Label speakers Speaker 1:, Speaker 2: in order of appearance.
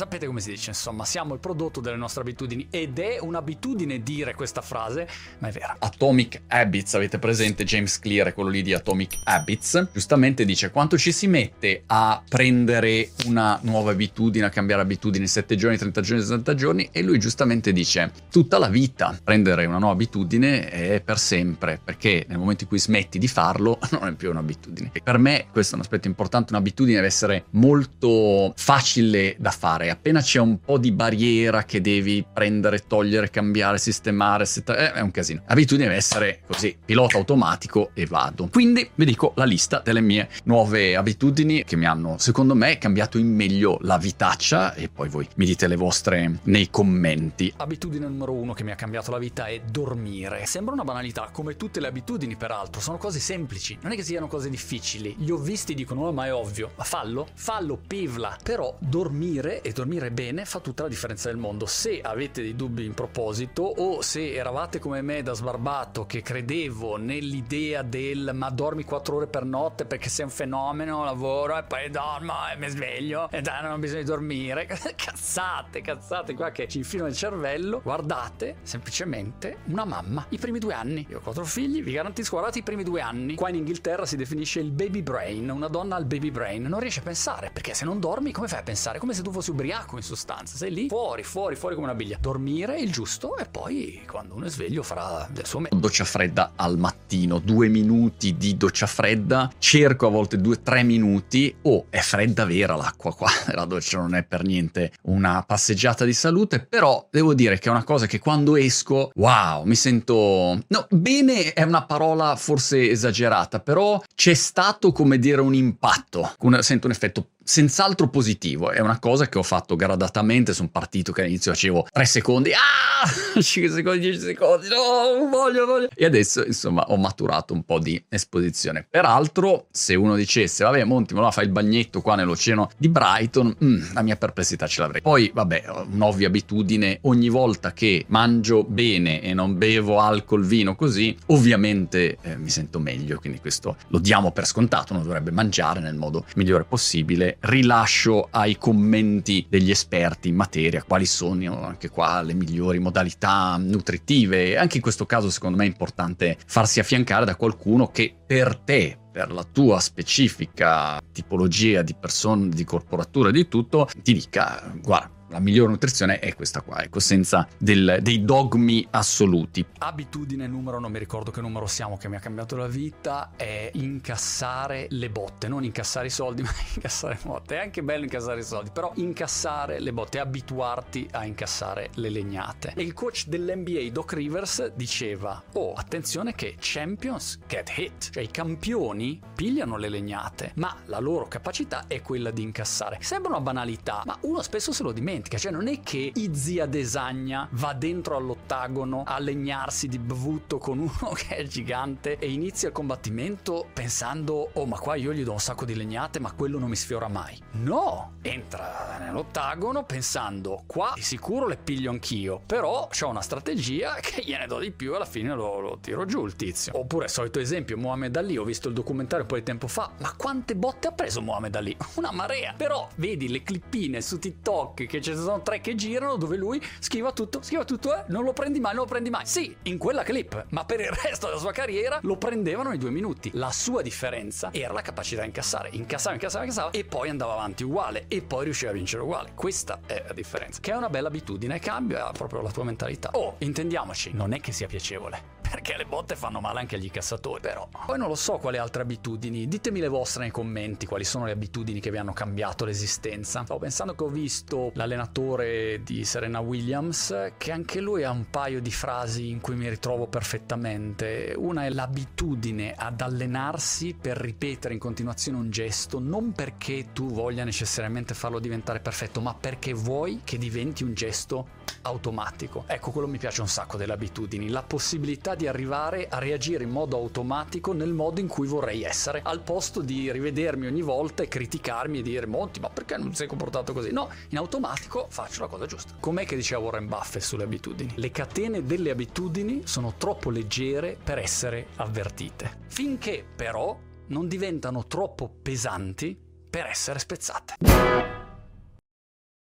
Speaker 1: sapete come si dice, insomma, siamo il prodotto delle nostre abitudini ed è un'abitudine dire questa frase, ma è vera.
Speaker 2: Atomic Habits, avete presente James Clear, quello lì di Atomic Habits, giustamente dice quanto ci si mette a prendere una nuova abitudine, a cambiare abitudini 7 giorni, 30 giorni, 60 giorni e lui giustamente dice tutta la vita prendere una nuova abitudine è per sempre, perché nel momento in cui smetti di farlo non è più un'abitudine. E per me questo è un aspetto importante, un'abitudine deve essere molto facile da fare, appena c'è un po' di barriera che devi prendere, togliere, cambiare, sistemare, eh, è un casino. L'abitudine deve essere così, pilota automatico e vado. Quindi vi dico la lista delle mie nuove abitudini che mi hanno, secondo me, cambiato in meglio la vitaccia e poi voi mi dite le vostre nei commenti.
Speaker 1: Abitudine numero uno che mi ha cambiato la vita è dormire. Sembra una banalità, come tutte le abitudini peraltro, sono cose semplici, non è che siano cose difficili. Li ho visti dicono, oh, ma è ovvio, ma fallo, fallo, pivla. Però dormire e dormire bene fa tutta la differenza del mondo. Se avete dei dubbi in proposito o se eravate come me da sbarbato che credevo nell'idea del ma dormi 4 ore per notte perché sei un fenomeno, lavoro e poi dormo e mi sveglio e dai, non ho bisogno di dormire. cazzate, cazzate qua che ci infilano il cervello. Guardate semplicemente una mamma. I primi due anni. Io ho quattro figli, vi garantisco, guardate i primi due anni. Qua in Inghilterra si definisce il baby brain. Una donna al baby brain non riesce a pensare perché se non dormi come fai a pensare? Come se tu fossi ubriaco in sostanza. Sei lì fuori, fuori, fuori come una biglia. Dormire il giusto e poi quando uno è sveglio farà del suo meglio.
Speaker 2: Doccia fredda al mattino, due minuti di doccia fredda. Cerco a volte due, tre minuti. Oh, è fredda vera l'acqua qua. La doccia non è per niente una passeggiata di salute, però devo dire che è una cosa che quando esco, wow, mi sento... No, bene è una parola forse esagerata, però c'è stato come dire un impatto, sento un effetto senz'altro positivo. È una cosa che ho fatto gradatamente. Sono partito che all'inizio facevo 3 secondi, ah, 5 secondi, 10 secondi, no, voglio, voglio. E adesso, insomma, ho maturato un po' di esposizione. Peraltro, se uno dicesse, vabbè, Monti, ma fai il bagnetto qua nell'oceano di Brighton, mm, la mia perplessità ce l'avrei. Poi, vabbè, un'ovvia abitudine, ogni volta che mangio bene e non bevo alcol, vino, così, ovviamente eh, mi sento meglio. Quindi questo lo diamo per scontato, uno dovrebbe mangiare nel modo migliore possibile rilascio ai commenti degli esperti in materia quali sono anche qua le migliori modalità nutritive. Anche in questo caso secondo me è importante farsi affiancare da qualcuno che per te per la tua specifica tipologia di persona, di corporatura, di tutto, ti dica, guarda, la migliore nutrizione è questa qua, ecco, senza del, dei dogmi assoluti.
Speaker 1: Abitudine numero, non mi ricordo che numero siamo, che mi ha cambiato la vita, è incassare le botte, non incassare i soldi, ma incassare le botte. È anche bello incassare i soldi, però incassare le botte, abituarti a incassare le legnate. E il coach dell'NBA, Doc Rivers, diceva, oh, attenzione che champions get hit, cioè i campioni pigliano le legnate, ma la loro capacità è quella di incassare. Sembra una banalità, ma uno spesso se lo dimentica dimentica, cioè non è che Izzy Adesagna va dentro all'ottagono a legnarsi di bevutto con uno che è gigante e inizia il combattimento pensando oh ma qua io gli do un sacco di legnate ma quello non mi sfiora mai. No, entra nell'ottagono pensando qua di sicuro le piglio anch'io, però ho una strategia che gliene do di più e alla fine lo, lo tiro giù il tizio. Oppure solito esempio, Mohamed Ali, ho visto il documentario un po' di tempo fa, ma quante botte ha preso Mohamed Ali? Una marea. Però vedi le clippine su TikTok che c'è ci sono tre che girano dove lui schiva tutto, schiva tutto, eh, non lo prendi mai, non lo prendi mai. Sì, in quella clip, ma per il resto della sua carriera lo prendevano in due minuti. La sua differenza era la capacità di incassare, incassava, incassava, incassava e poi andava avanti uguale e poi riusciva a vincere uguale. Questa è la differenza, che è una bella abitudine, cambia proprio la tua mentalità. Oh, intendiamoci, non è che sia piacevole perché le botte fanno male anche agli incassatori, però. Poi non lo so quali altre abitudini, ditemi le vostre nei commenti, quali sono le abitudini che vi hanno cambiato l'esistenza. Stavo pensando che ho visto l'allenatore di Serena Williams, che anche lui ha un paio di frasi in cui mi ritrovo perfettamente. Una è l'abitudine ad allenarsi per ripetere in continuazione un gesto, non perché tu voglia necessariamente farlo diventare perfetto, ma perché vuoi che diventi un gesto automatico. Ecco, quello mi piace un sacco delle abitudini, la possibilità di arrivare a reagire in modo automatico nel modo in cui vorrei essere, al posto di rivedermi ogni volta e criticarmi e dire Monti, ma perché non sei comportato così? No, in automatico faccio la cosa giusta. Com'è che diceva Warren Buffett sulle abitudini? Le catene delle abitudini sono troppo leggere per essere avvertite, finché però non diventano troppo pesanti per essere spezzate.